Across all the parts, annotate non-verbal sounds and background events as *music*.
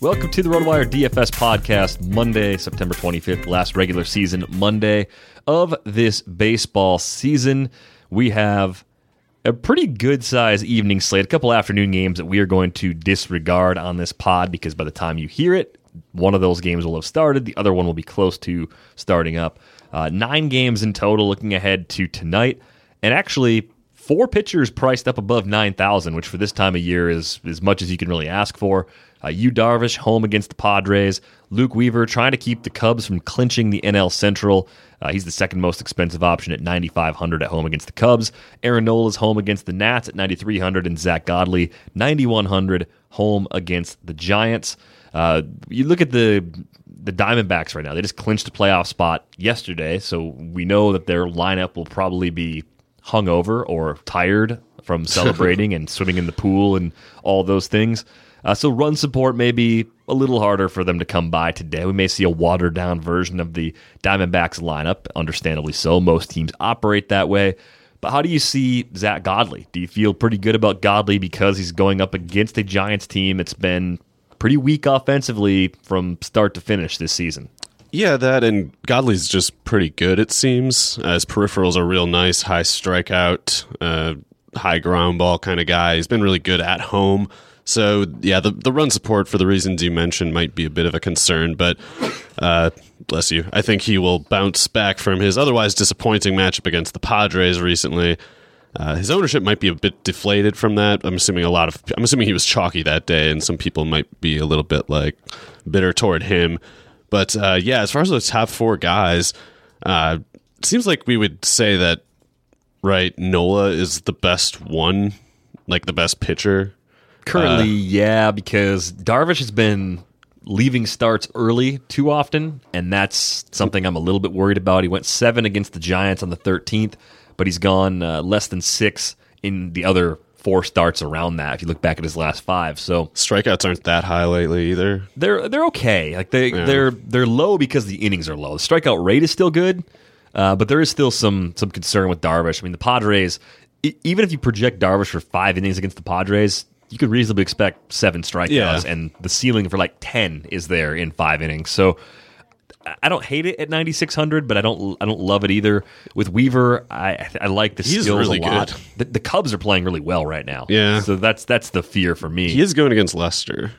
Welcome to the RotoWire DFS podcast, Monday, September 25th, last regular season Monday of this baseball season. We have a pretty good size evening slate, a couple afternoon games that we are going to disregard on this pod because by the time you hear it, one of those games will have started, the other one will be close to starting up. Uh, nine games in total looking ahead to tonight. And actually, four pitchers priced up above 9,000, which for this time of year is as much as you can really ask for. Uh, Yu Darvish home against the Padres. Luke Weaver trying to keep the Cubs from clinching the NL Central. Uh, he's the second most expensive option at 9,500 at home against the Cubs. Aaron Nola's home against the Nats at 9,300, and Zack Godley 9,100 home against the Giants. Uh, you look at the the Diamondbacks right now; they just clinched a playoff spot yesterday, so we know that their lineup will probably be hungover or tired from *laughs* celebrating and swimming in the pool and all those things. Uh, so run support may be a little harder for them to come by today. We may see a watered down version of the Diamondbacks lineup, understandably so. Most teams operate that way. But how do you see Zack Godley? Do you feel pretty good about Godley because he's going up against a Giants team that's been pretty weak offensively from start to finish this season? Yeah, that and Godley's just pretty good, it seems. As peripherals are real nice, high strikeout, uh, high ground ball kind of guy. He's been really good at home. So yeah, the the run support for the reasons you mentioned might be a bit of a concern, but uh, bless you, I think he will bounce back from his otherwise disappointing matchup against the Padres recently. Uh, his ownership might be a bit deflated from that. I'm assuming a lot of I'm assuming he was chalky that day, and some people might be a little bit like bitter toward him. But uh, yeah, as far as the top four guys, uh, it seems like we would say that right Nola is the best one, like the best pitcher Currently, uh, yeah, because Darvish has been leaving starts early too often, and that's something I'm a little bit worried about. He went seven against the Giants on the 13th, but he's gone uh, less than six in the other four starts around that. If you look back at his last five, so strikeouts aren't that high lately either. They're they're okay. Like they yeah. they're they're low because the innings are low. The strikeout rate is still good, uh, but there is still some some concern with Darvish. I mean, the Padres. Even if you project Darvish for five innings against the Padres, you could reasonably expect seven strikeouts, yeah. and the ceiling for like ten is there in five innings. So I don't hate it at 9600, but I don't I don't love it either. With Weaver, I I like the He's skills really a lot. The, the, Cubs are playing really well right now. Yeah, so that's that's the fear for me. He is going against Lester.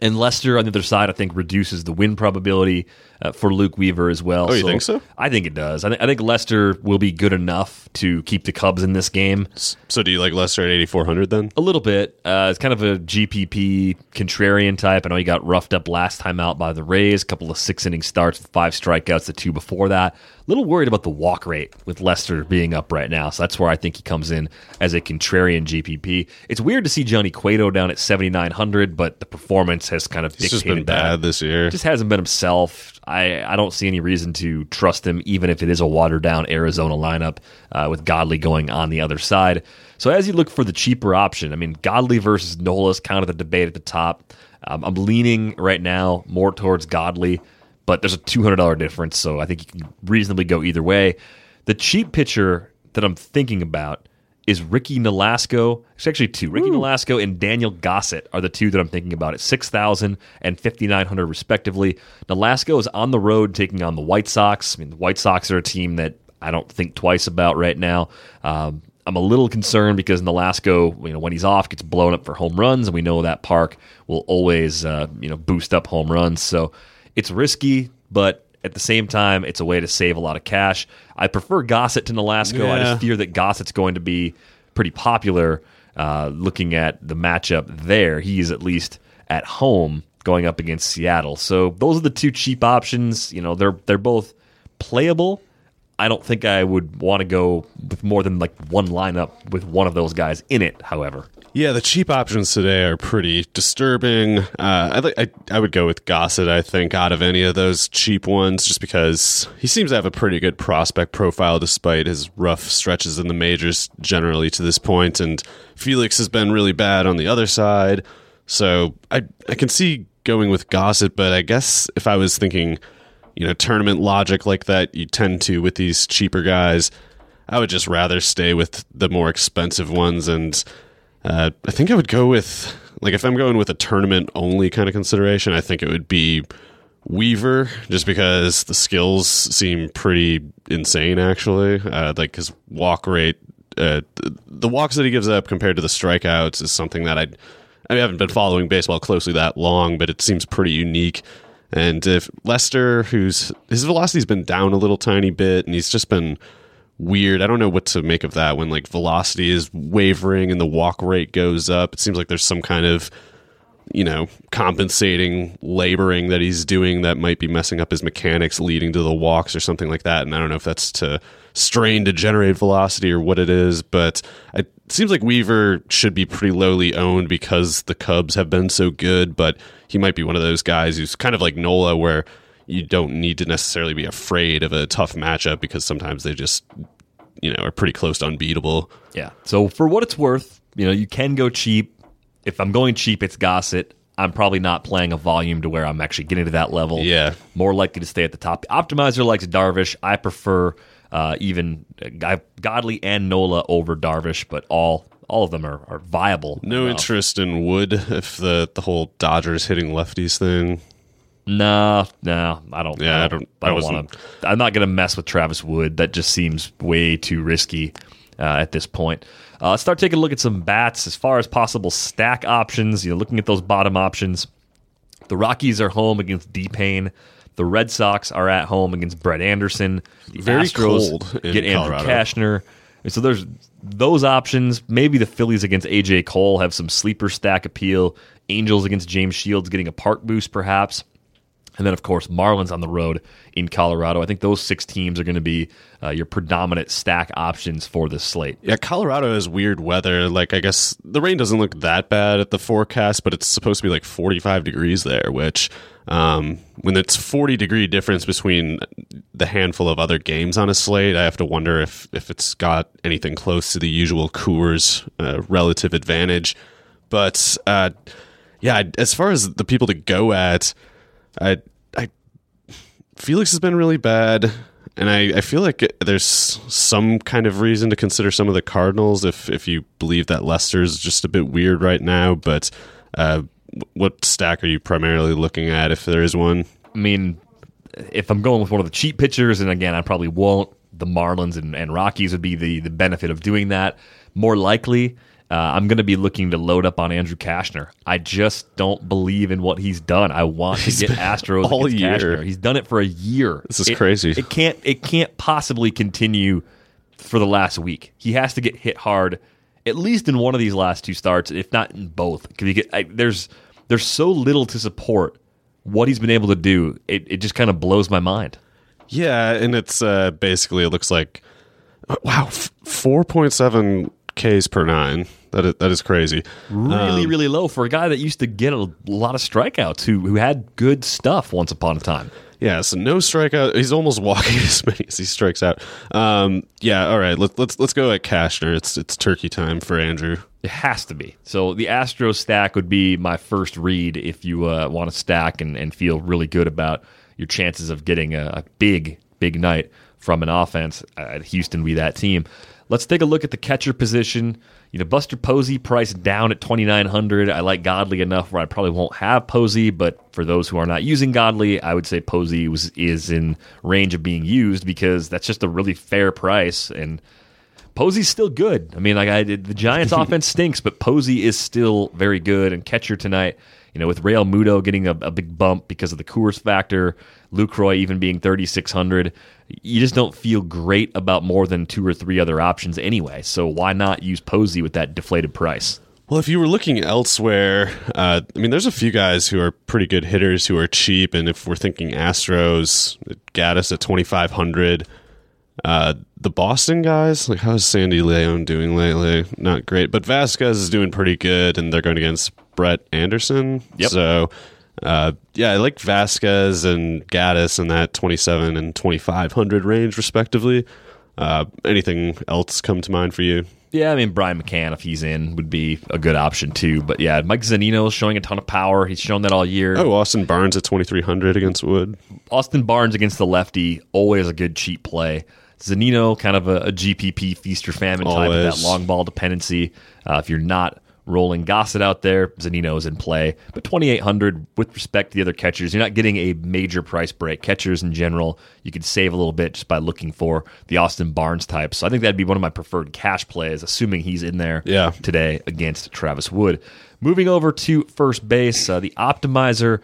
And Lester on the other side, I think, reduces the win probability uh, for Luke Weaver as well. Oh, you think so? I think it does. I, th- I think Lester will be good enough to keep the Cubs in this game. So do you like Lester at 8400 then? A little bit. Uh, it's kind of a GPP contrarian type. I know he got roughed up last time out by the Rays. A couple of six inning starts with five strikeouts. The two before that. A little worried about the walk rate with Lester being up right now. So that's where I think he comes in as a contrarian GPP. It's weird to see Johnny Cueto down at 7900, but the performance has kind of He's dictated just been that bad this year. just hasn't been himself. I, I don't see any reason to trust him, even if it is a watered down Arizona lineup uh, with Godley going on the other side. So as you look for the cheaper option, I mean, Godley versus Nola is kind of the debate at the top. Um, I'm leaning right now more towards Godley, but there's a $200 difference, so I think you can reasonably go either way. The cheap pitcher that I'm thinking about is Ricky Nolasco. It's actually two. Ricky Nolasco and Daniel Gossett are the two that I'm thinking about at 6,000 and 5,900 respectively. Nolasco is on the road taking on the White Sox. I mean, the White Sox are a team that I don't think twice about right now. Um, I'm a little concerned because Nolasco, you know, when he's off, gets blown up for home runs, and we know that park will always, uh, you know, boost up home runs. So it's risky, but at the same time, it's a way to save a lot of cash. I prefer Gossett to Nolasco. I just fear that Gossett's going to be pretty popular. Uh, looking at the matchup there, he is at least at home going up against Seattle. So those are the two cheap options. You know, they're they're both playable. I don't think I would want to go with more than like one lineup with one of those guys in it. However, Yeah, the cheap options today are pretty disturbing. Uh, I, I I would go with Gossett. I think out of any of those cheap ones, just because he seems to have a pretty good prospect profile despite his rough stretches in the majors generally to this. And Felix has been really bad on the other side, so I I can see going with Gossett. But I guess if I was thinking, you know, tournament logic like that, you tend to with these cheaper guys. I would just rather stay with the more expensive ones and. Uh, I think I would go with like if I'm going with a tournament only kind of consideration, I think it would be Weaver, just because the skills seem pretty insane. Actually, uh, like his walk rate, uh, th- the walks that he gives up compared to the strikeouts is something that I'd, I haven't been following baseball closely that long, but it seems pretty unique. And if Lester, who's his velocity's been down a little tiny bit, and he's just been weird. I don't know what to make of that when like velocity is wavering and the walk rate goes up. It seems like there's some kind of you know compensating laboring that he's doing that might be messing up his mechanics leading to the walks or something like that and I don't know if that's to strain to generate velocity or what it is but it seems like Weaver should be pretty lowly owned because the Cubs have been so good but he might be one of those guys who's kind of like Nola where you don't need to necessarily be afraid of a tough matchup because sometimes they just you know are pretty close to unbeatable. Yeah. So for what it's worth, you know, you can go cheap. If I'm going cheap, it's Gossett. I'm probably not playing a volume to where I'm actually getting to that level. Yeah. More likely to stay at the top. Optimizer likes Darvish. I prefer uh, even uh, Godley and Nola over Darvish, but all all of them are, are viable. No interest in Wood if the the whole Dodgers hitting lefties thing. No, no, I don't. Yeah, I don't- don't. I don't wasn't- want to. I'm not going to mess with Travis Wood. That just seems way too risky uh, at this point. Uh, let's start taking a look at some bats as far as possible stack options. You know, looking at those bottom options. The Rockies are home against D Payne. The Red Sox are at home against Brett Anderson. The Very Astros cold get Andrew Colorado. And so there's those options. Maybe the Phillies against AJ Cole have some sleeper stack appeal. Angels against James Shields getting a park boost, perhaps. And then, of course, Marlins on the road in Colorado. I think those six teams are going to be uh, your predominant stack options for this slate. Yeah, Colorado has weird weather. Like I guess the rain doesn't look that bad at the forecast, but it's supposed to be like 45 degrees there, which um, when it's 40 degree difference between the handful of other games on a slate, I have to wonder if if it's got anything close to the usual Coors uh, relative advantage. But uh, yeah, as far as the people to go at, I I Felix has been really bad, and I, I feel like there's some kind of reason to consider some of the Cardinals if if you believe that Lester's just a bit weird right now. But uh, what stack are you primarily looking at if there is one? I mean, if I'm going with one of the cheap pitchers, and again, I probably won't, the Marlins and, and Rockies would be the, the benefit of doing that. More likely, uh, I'm going to be looking to load up on Andrew Cashner. I just don't believe in what he's done. I want to get Astros all year. Cashner. He's done it for a year. This is It- crazy. It can't. It can't possibly continue for the last week. He has to get hit hard, at least in one of these last two starts, if not in both. 'Cause you get, I, there's there's so little to support what he's been able to do. It it just kind of blows my mind. Yeah, and it's uh, basically it looks like wow, four point seven Ks per nine. That is, that is crazy. Really, really low for a guy that used to get a lot of strikeouts who who had good stuff once upon a time. Yeah, so no strikeout. He's almost *laughs* walking as many as he strikes out. Um, yeah, all right. Let's let's let's go at Cashner. It's it's turkey time for Andrew. It has to be. So the Astro stack would be my first read if you uh, want to stack and, and feel really good about your chances of getting a, a big, big night from an offense. Uh, Houston be that team. Let's take a look at the catcher position. You know, Buster Posey priced down at 2900 I like Godley enough where I probably won't have Posey, but for those who are not using Godley, I would say Posey was, is in range of being used because that's just a really fair price. And Posey's still good. I mean, like I did, the Giants' *laughs* offense stinks, but Posey is still very good. And catcher tonight, you know, with Realmuto getting a, a big bump because of the Coors factor, Lucroy even being thirty six hundred, you just don't feel great about more than two or three other options anyway. So why not use Posey with that deflated price? Well, if you were looking elsewhere, uh, I mean, there's a few guys who are pretty good hitters who are cheap, and if we're thinking Astros, Gaddis at 2,500. Uh, the Boston guys, like how's Sandy Leon doing lately? Not great, but Vazquez is doing pretty good, and they're going against Brett Anderson. Yep. So, uh, yeah, I like Vazquez and Gaddis in that 27 and 2,500 range, respectively. Uh, anything else come to mind for you? Yeah, I mean Brian McCann, if he's in, would be a good option too. But yeah, Mike Zunino is showing a ton of power. He's shown that all year. Oh, Austin Barnes at 2,300 against Wood. Austin Barnes against the lefty, always a good cheap play. Zunino, kind of a, a GPP feast or famine type of that long ball dependency. Uh, if you're not rolling Gossett out there, Zunino is in play. But 2,800, with respect to the other catchers, you're not getting a major price break. Catchers in general, you could save a little bit just by looking for the Austin Barnes type. So I think that'd be one of my preferred cash plays, assuming he's in there Yeah. today against Travis Wood. Moving over to first base, uh, the optimizer.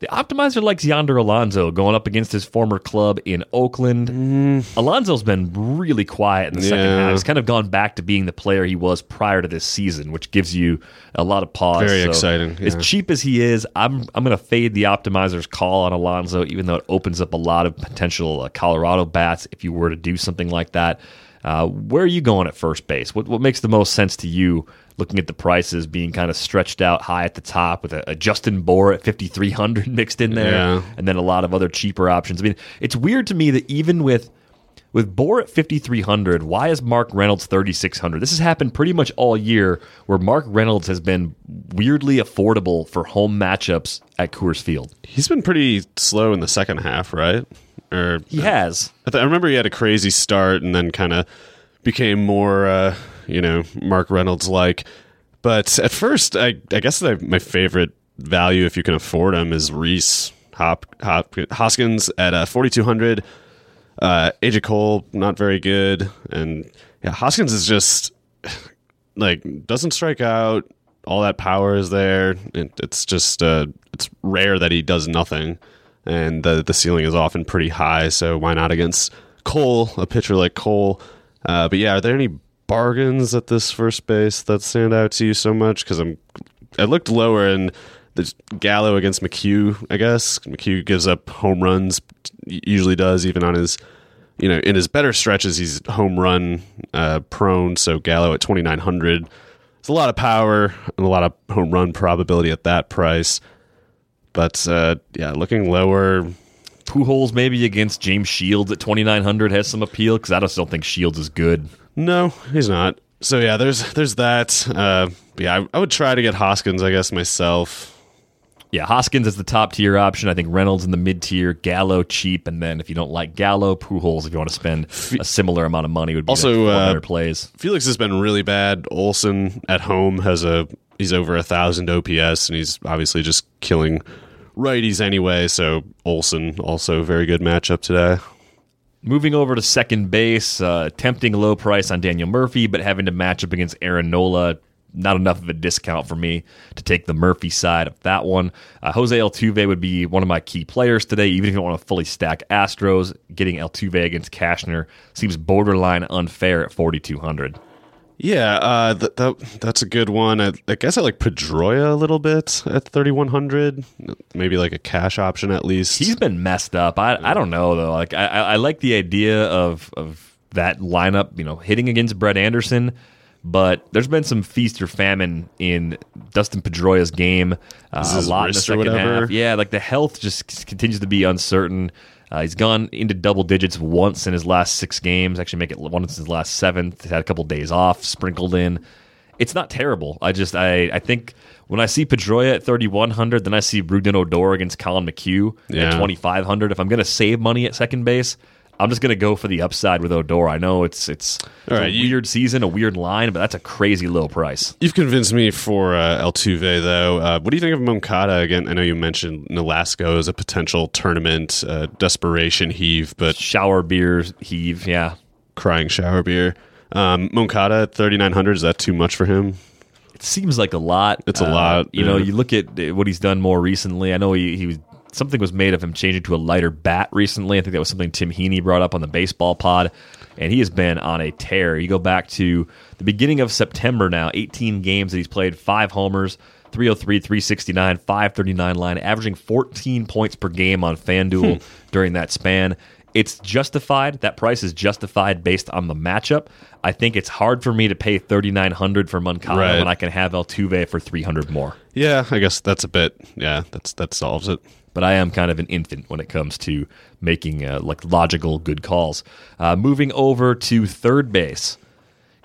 The optimizer likes Yonder Alonso going up against his former club in Oakland. Alonso's been really quiet in the second half. He's kind of gone back to being the player he was prior to this season, which gives you a lot of pause. Very exciting, As cheap as he is, I'm I'm going to fade the optimizer's call on Alonso, even though it opens up a lot of potential uh, Colorado bats if you were to do something like that. Uh, where are you going at first base? What what makes the most sense to you? Looking at the prices being kind of stretched out high at the top with a, a Justin Bour at 5,300 *laughs* mixed in there, Yeah. and then a lot of other cheaper options. I mean, it's weird to me that even with with Bour at 5,300, why is Mark Reynolds 3,600? This has happened pretty much all year where Mark Reynolds has been weirdly affordable for home matchups at Coors Field. He's been pretty slow in the second half, right? Or He has. I, th- I remember he had a crazy start and then kind of became more, uh, you know, Mark Reynolds like. But at first, I, I guess my favorite value, if you can afford him, is Rhys Hop, Hop Hoskins at uh, 4,200. Uh, AJ Cole, not very good. And yeah, Hoskins is just *sighs* like doesn't strike out. All that power is there. It, it's just uh, it's rare that he does nothing, and the the ceiling is often pretty high. So why not against Cole, a pitcher like Cole? Uh, but yeah, are there any bargains at this first base that stand out to you so much? Because I'm I looked lower and there's Gallo against McHugh. I guess McHugh gives up home runs, usually does even on his you know, in his better stretches, he's home run uh, prone. So Gallo at 2,900. It's a lot of power and a lot of home run probability at that price. But uh, yeah, looking lower, Pujols maybe against James Shields at 2,900 has some appeal because I just don't think Shields is good. No, he's not. So yeah, there's there's that. Uh, yeah, I, I would try to get Hoskins, I guess myself. Yeah, Hoskins is the top tier option. I think Reynolds in the mid tier, Gallo cheap, and then if you don't like Gallo, Pujols if you want to spend a similar amount of money would be Also, uh, better plays. Felix has been really bad. Olson at home has a he's over a thousand OPS, and he's obviously just killing righties anyway. So Olson also a very good matchup today. Moving over to second base, uh, tempting low price on Daniel Murphy, but having to match up against Aaron Nola. not enough of a discount for me to take the Murphy side of that one. Uh, Jose Altuve would be one of my key players today, even if you don't want to fully stack Astros. Getting Altuve against Cashner seems borderline unfair at 4,200. Yeah, uh, th- that that's a good one. I, I, guess I like Pedroia a little bit at thirty one hundred. Maybe like a cash option at least. He's been messed up. I I don't know though. Like I, I like the idea of of that lineup. You know, hitting against Brett Anderson. But there's been some feast or famine in Dustin Pedroia's game. Uh, a lot in the second half. Yeah, like the health just continues to be uncertain. Uh, he's gone into double digits once in his last six games. Actually, make it once in his last seven. He's had a couple days off sprinkled in. It's not terrible. I just I I think when I see Pedroia at thirty one hundred, then I see Rougned Odor against Collin McHugh yeah. at twenty five hundred. If I'm going to save money at second base, I'm just going to go for the upside with Odor. I know it's it's, it's a you, weird season, a weird line, but that's a crazy low price. You've convinced me for uh, Altuve, though. Uh, what do you think of Moncada? Again, I know you mentioned Nolasco as a potential tournament uh, desperation heave, but shower beer heave, yeah, crying shower beer. Um, Moncada at 3,900 is that too much for him? It seems like a lot. It's a lot. Uh, you yeah. know, you look at what he's done more recently. I know he, he was something was made of him changing to a lighter bat recently. I think that was something Tim Heaney brought up on the baseball pod, and he has been on a tear. You go back to the beginning of September now, 18 games that he's played, five homers. 303, 369, 539 line, averaging 14 points per game on FanDuel hmm. during that span. It's justified. That price is justified based on the matchup. I think it's hard for me to pay 3900 for Moncada right. when I can have Altuve for 300 more. Yeah, I guess that's a bit. Yeah, that's that solves it but I am kind of an infant when it comes to making uh, like logical good calls. Uh, moving over to third base.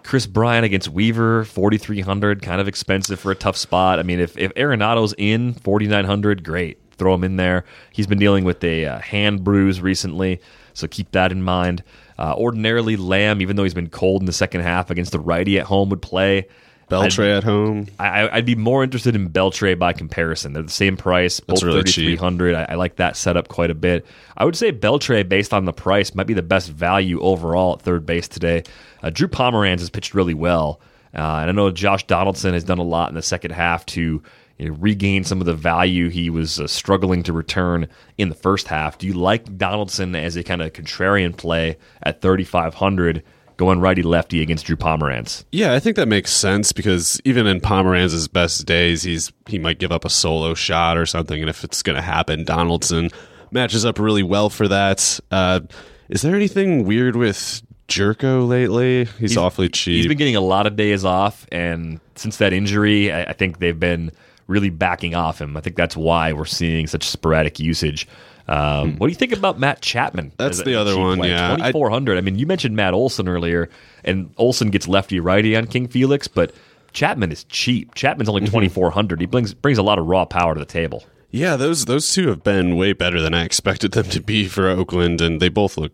Kris Bryant against Weaver, 4,300, kind of expensive for a tough spot. I mean, if, if Arenado's in, 4,900, great. Throw him in there. He's been dealing with a uh, hand bruise recently, so keep that in mind. Uh, ordinarily, Lamb, even though he's been cold in the second half against the righty at home, would play. Beltre I'd, at home. I, would be more interested in Beltre by comparison. They're the same price, both really thirty three hundred. I, I, like that setup quite a bit. I would say Beltre, based on the price, might be the best value overall at third base today. Uh, Drew Pomeranz has pitched really well, uh, and I know Josh Donaldson has done a lot in the second half to you know, regain some of the value he was uh, struggling to return in the first half. Do you like Donaldson as a kind of contrarian play at thirty five hundred? Going righty lefty against Drew Pomeranz. Yeah, I think that makes sense because even in Pomeranz's best days, he's he might give up a solo shot or something, and if it's going to happen, Donaldson matches up really well for that. Uh, is there anything weird with Gyorko lately? He's, he's, awfully cheap. He's been getting a lot of days off, and since that injury, I, I think they've been really backing off him. I think that's why we're seeing such sporadic usage. Um, hmm. what do you think about Matt Chapman? That's the other one. Yeah, twenty four hundred. I mean, you mentioned Matt Olson earlier, and Olson gets lefty righty on King Felix, but Chapman is cheap. Chapman's only mm-hmm. twenty four hundred. He brings brings a lot of raw power to the table. Yeah, those those two have been way better than I expected them to be for Oakland, and they both look,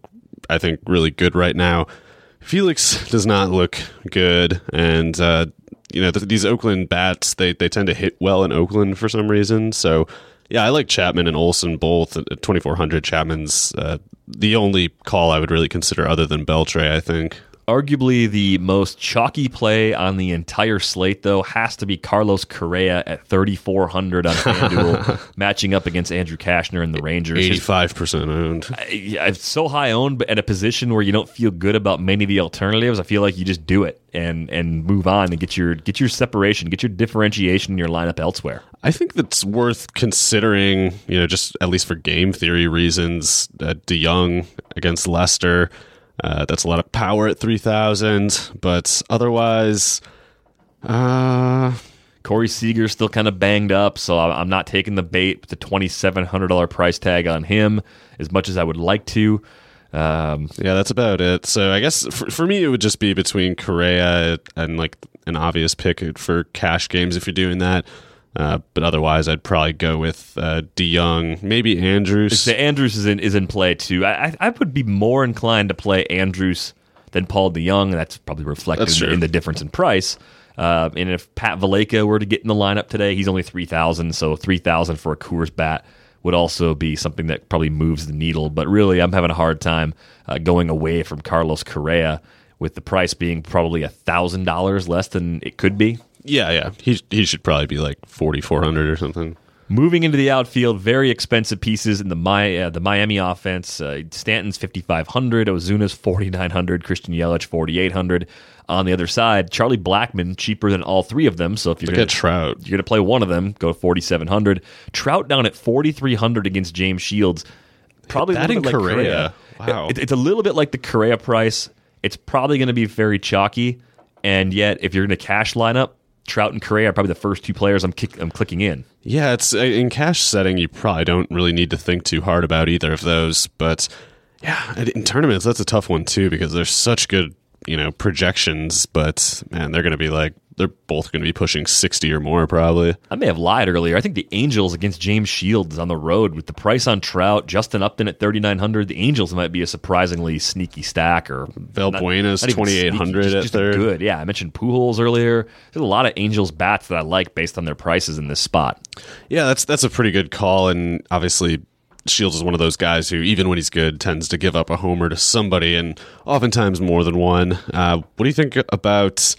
I think, really good right now. Felix does not look good, and uh, you know th- these Oakland bats they they tend to hit well in Oakland for some reason. So yeah, I like Chapman and Olson both. At 2400, Chapman's uh, the only call I would really consider other than Beltre, I think. Arguably the most chalky play on the entire slate, though, has to be Carlos Correa at 3,400 on FanDuel, *laughs* matching up against Andrew Cashner and the Rangers. 85% owned. It's so high owned, but at a position where you don't feel good about many of the alternatives, I feel like you just do it and and move on and get your get your separation, get your differentiation in your lineup elsewhere. I think that's worth considering, you know, just at least for game theory reasons. Uh, DeJong against Lester uh, that's a lot of power at 3,000, but otherwise, uh, Corey Seager's still kind of banged up, so I'm not taking the bait with the $2,700 price tag on him as much as I would like to. Um, yeah, that's about it. So I guess for, for me, it would just be between Correa and like an obvious pick for cash games if you're doing that. Uh, but otherwise, I'd probably go with uh, DeJong, maybe Andrus. The Andrus is in is in play too. I, I would be more inclined to play Andrus than Paul DeJong. That's probably reflected That's in, in, the difference in price. Uh, and if Pat Valaika were to get in the lineup today, he's only three thousand, so three thousand for a Coors bat would also be something that probably moves the needle. But really, I'm having a hard time uh, going away from Carlos Correa with the price being probably a thousand dollars less than it could be. Yeah, yeah. He he should probably be like forty four hundred or something. Moving into the outfield, very expensive pieces in the Mi- uh, the Miami offense. Uh, Stanton's 5,500, Ozuna's 4,900, Christian Yelich 4,800. On the other side, Charlie Blackmon cheaper than all three of them. So if you're Look going at Trout. you're going to play one of them, go 4,700. Trout down at 4,300 against James Shields. Probably That bit and like Correa. Wow. It- it's a little bit like the Correa price. It's probably going to be very chalky. And yet, if you're in a cash lineup, Trout and Correa are probably the first two players I'm, kick, I'm clicking in. Yeah, it's uh, in cash setting. You probably don't really need to think too hard about either of those. But yeah, in tournaments, that's a tough one too because there's such good, you know, projections. But man, they're going to be like they're both going to be pushing sixty or more probably. I may have lied earlier. I think the Angels against James Shields on the road with the price on Trout, Justin Upton at 3,900. The Angels might be a surprisingly sneaky stack or Valbuena's not even 2,800 sneaky, at just third. Good. Yeah, I mentioned Pujols earlier. There's a lot of Angels bats that I like based on their prices in this spot. Yeah, that's that's a pretty good call, and obviously. Shields is one of those guys who, even when he's good, tends to give up a homer to somebody, and oftentimes more than one. Uh, what do you think about,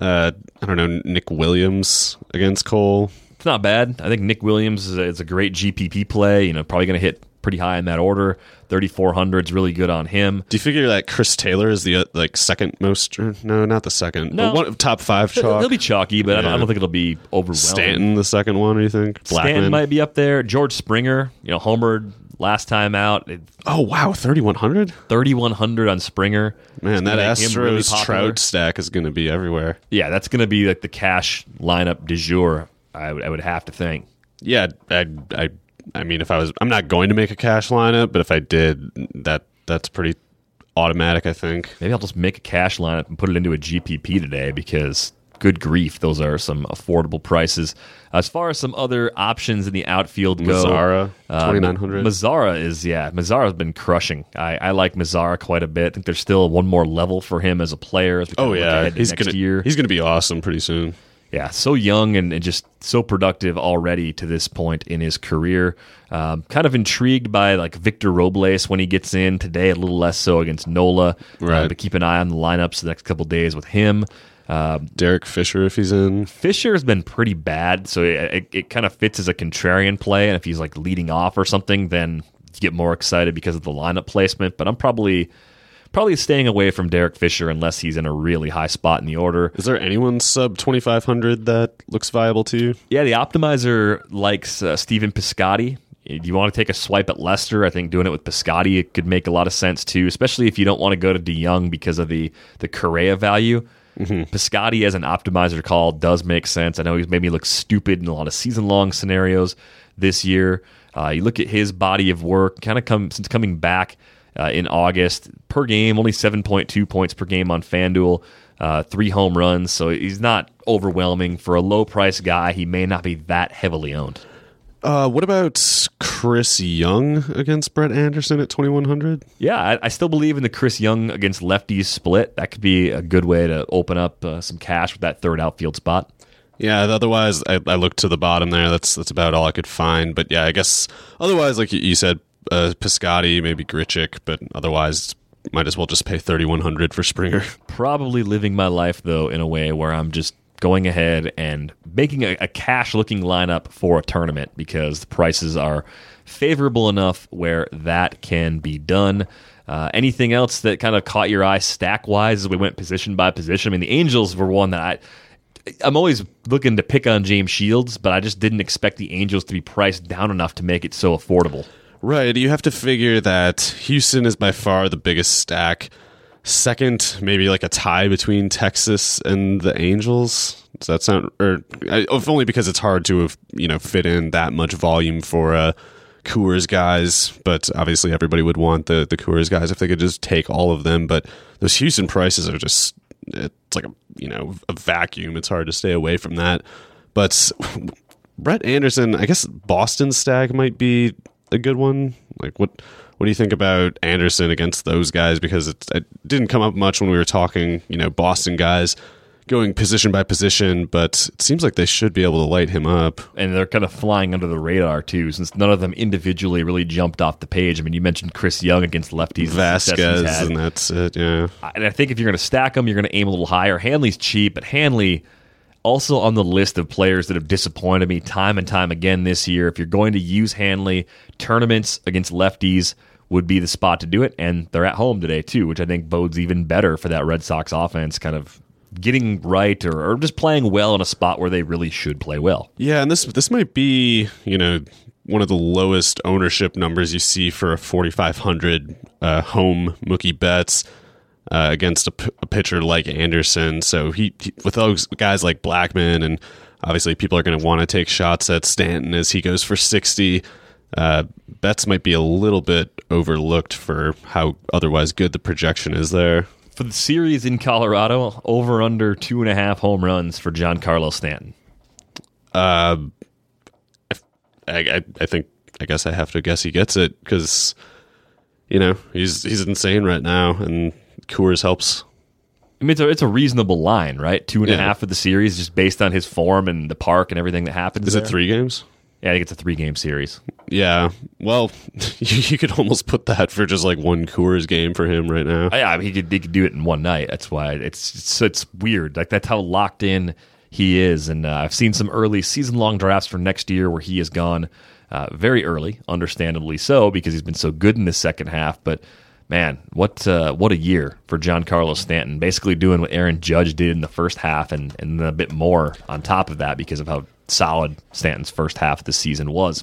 uh, I don't know, Nick Williams against Cole? It's not bad. I think Nick Williams is a, is a great GPP play. You know, probably going to hit pretty high in that order. 3,400 is really good on him. Do you figure that Chris Taylor is the uh, like second most? No, not the second. No. but one, top five Chalk. He'll be chalky, but I, don't, I don't think it'll be overwhelming. Stanton the second one. Do you think? Stanton Blackmon. might be up there. George Springer, you know, homered last time out. Oh wow, thirty one hundred. 3,100 on Springer. Man, that It's gonna make him really Astros. Trout stack is going to be everywhere. Yeah, that's going to be like the cash lineup du jour, I would, I would have to think. Yeah, I, I, I mean, if I was, I'm not going to make a cash lineup, but if I did, that that's pretty automatic. I think. Maybe I'll just make a cash lineup and put it into a GPP today because good grief, those are some affordable prices. As far as some other options in the outfield go, Mazara, uh, 2,900. Mazara is yeah, Mazara's been crushing. I, I like Mazara quite a bit. I think there's still one more level for him as a player. As we Oh yeah, he's gonna year. he's gonna be awesome pretty soon. yeah, so young and, and just so productive already to this point in his career. Um, kind of intrigued by like Victor Robles when he gets in today, a little less so against Nola. Right. Uh, but keep an eye on the lineups the next couple days with him. Um, Derek Fisher, if he's in, Fisher has been pretty bad, so it, it, it kind of fits as a contrarian play. And if he's like leading off or something, then you get more excited because of the lineup placement. But I'm probably probably staying away from Derek Fisher unless he's in a really high spot in the order. is there anyone sub 2,500 that looks viable to you? Yeah, the optimizer likes uh, Stephen Piscotty. Do you want to take a swipe at Lester? I think doing it with Piscotty it could make a lot of sense too, especially if you don't want to go to DeJong because of the the Correa value. Piscotty as an optimizer call does make sense. I know he's made me look stupid in a lot of season long scenarios this year. Uh, you look at his body of work, kind of come since coming back uh, in August per game, only seven point two points per game on FanDuel, uh, three home runs. So he's not overwhelming for a low price guy. He may not be that heavily owned. Uh, what about Chris Young against Brett Anderson at 2,100? Yeah, I, I still believe in the Chris Young against lefties split. That could be a good way to open up uh, some cash with that third outfield spot. Yeah, otherwise I, I looked to the bottom there. That's that's about all I could find. But yeah, I guess otherwise, like you- said, uh, Piscotty, maybe Grichuk, but otherwise, might as well just pay 3,100 for Springer. Probably living my life though in a way where I'm just going ahead and making a, a cash looking lineup for a tournament because the prices are favorable enough where that can be done. Uh, anything else that kind of caught your eye stack wise as we went position by position? I mean, the Angels were one that I. I'm always looking to pick on James Shields, but I just didn't expect the Angels to be priced down enough to make it so affordable. Right. You have to figure that Houston is by far the biggest stack. Second, maybe like a tie between Texas and the Angels. Does that sound? Or if only because it's hard to have you know fit in that much volume for uh, Coors guys. But obviously, everybody would want the the Coors guys if they could just take all of them. But those Houston prices are just it's like a you know a vacuum. It's hard to stay away from that. But Brett Anderson, I guess Boston stack might be a good one. Like what what do you think about Anderson against those guys? Because it, it didn't come up much when we were talking, you know, Boston guys going position by position, but it seems like they should be able to light him up. and they're kind of flying under the radar too, since none of them individually really jumped off the page. I mean, you mentioned Chris Young against lefties, the success he's Vazquez, and that's it. Yeah, and I think if you're going to stack them, you're going to aim a little higher. Hanley's cheap, but Hanley, also on the list of players that have disappointed me time and time again this year. If you're going to use Hanley, tournaments against lefties would be the spot to do it. And they're at home today, too, which I think bodes even better for that Red Sox offense kind of getting right or, or just playing well in a spot where they really should play well. Yeah, and this this might be, you know, one of the lowest ownership numbers you see for a 4500 uh, home Mookie Betts uh, against a, p- a pitcher like Anderson. So he, he with those guys like Blackmon and obviously people are going to want to take shots at Stanton as he goes for 60. Uh, Betts might be a little bit overlooked for how otherwise good the projection is there. For the series in Colorado, over under two and a half home runs for Giancarlo Stanton. Uh, I, I, I think I guess I have to guess he gets it because you know he's he's insane right now, and Coors helps. I mean, it's a, it's a reasonable line, right? Two and a half Yeah. for the series, just based on his form and the park and everything that happens. Is there. it three games? Yeah, I think it's a three game series. Yeah. Well, *laughs* you, could almost put that for just like one Coors game for him right now. Yeah, I mean, he could he could do it in one night. That's why it's it's, it's weird. Like that's how locked in he is. And uh, I've seen some early season long drafts for next year where he has gone uh, very early, understandably so, because he's been so good in the second half. But man, what uh, what a year for Giancarlo Stanton! Basically doing what Aaron Judge did in the first half, and and a bit more on top of that because of how solid Stanton's first half of the season was.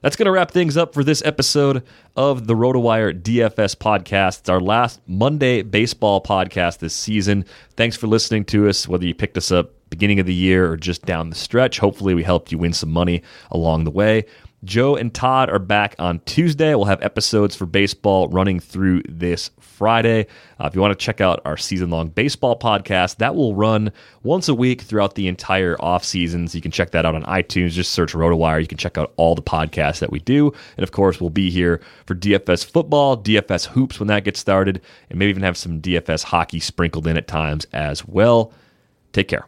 That's going to wrap things up for this episode of the RotoWire DFS podcast. It's our last Monday baseball podcast this season. Thanks for listening to us, whether you picked us up beginning of the year or just down the stretch. Hopefully, we helped you win some money along the way. Joe and Todd are back on Tuesday. We'll have episodes for baseball running through this Friday. Uh, if you want to check out our season long baseball podcast, that will run once a week throughout the entire off season. So you can check that out on iTunes. Just search RotoWire. You can check out all the podcasts that we do. And of course, we'll be here for DFS football, DFS hoops when that gets started, and maybe even have some DFS hockey sprinkled in at times as well. Take care.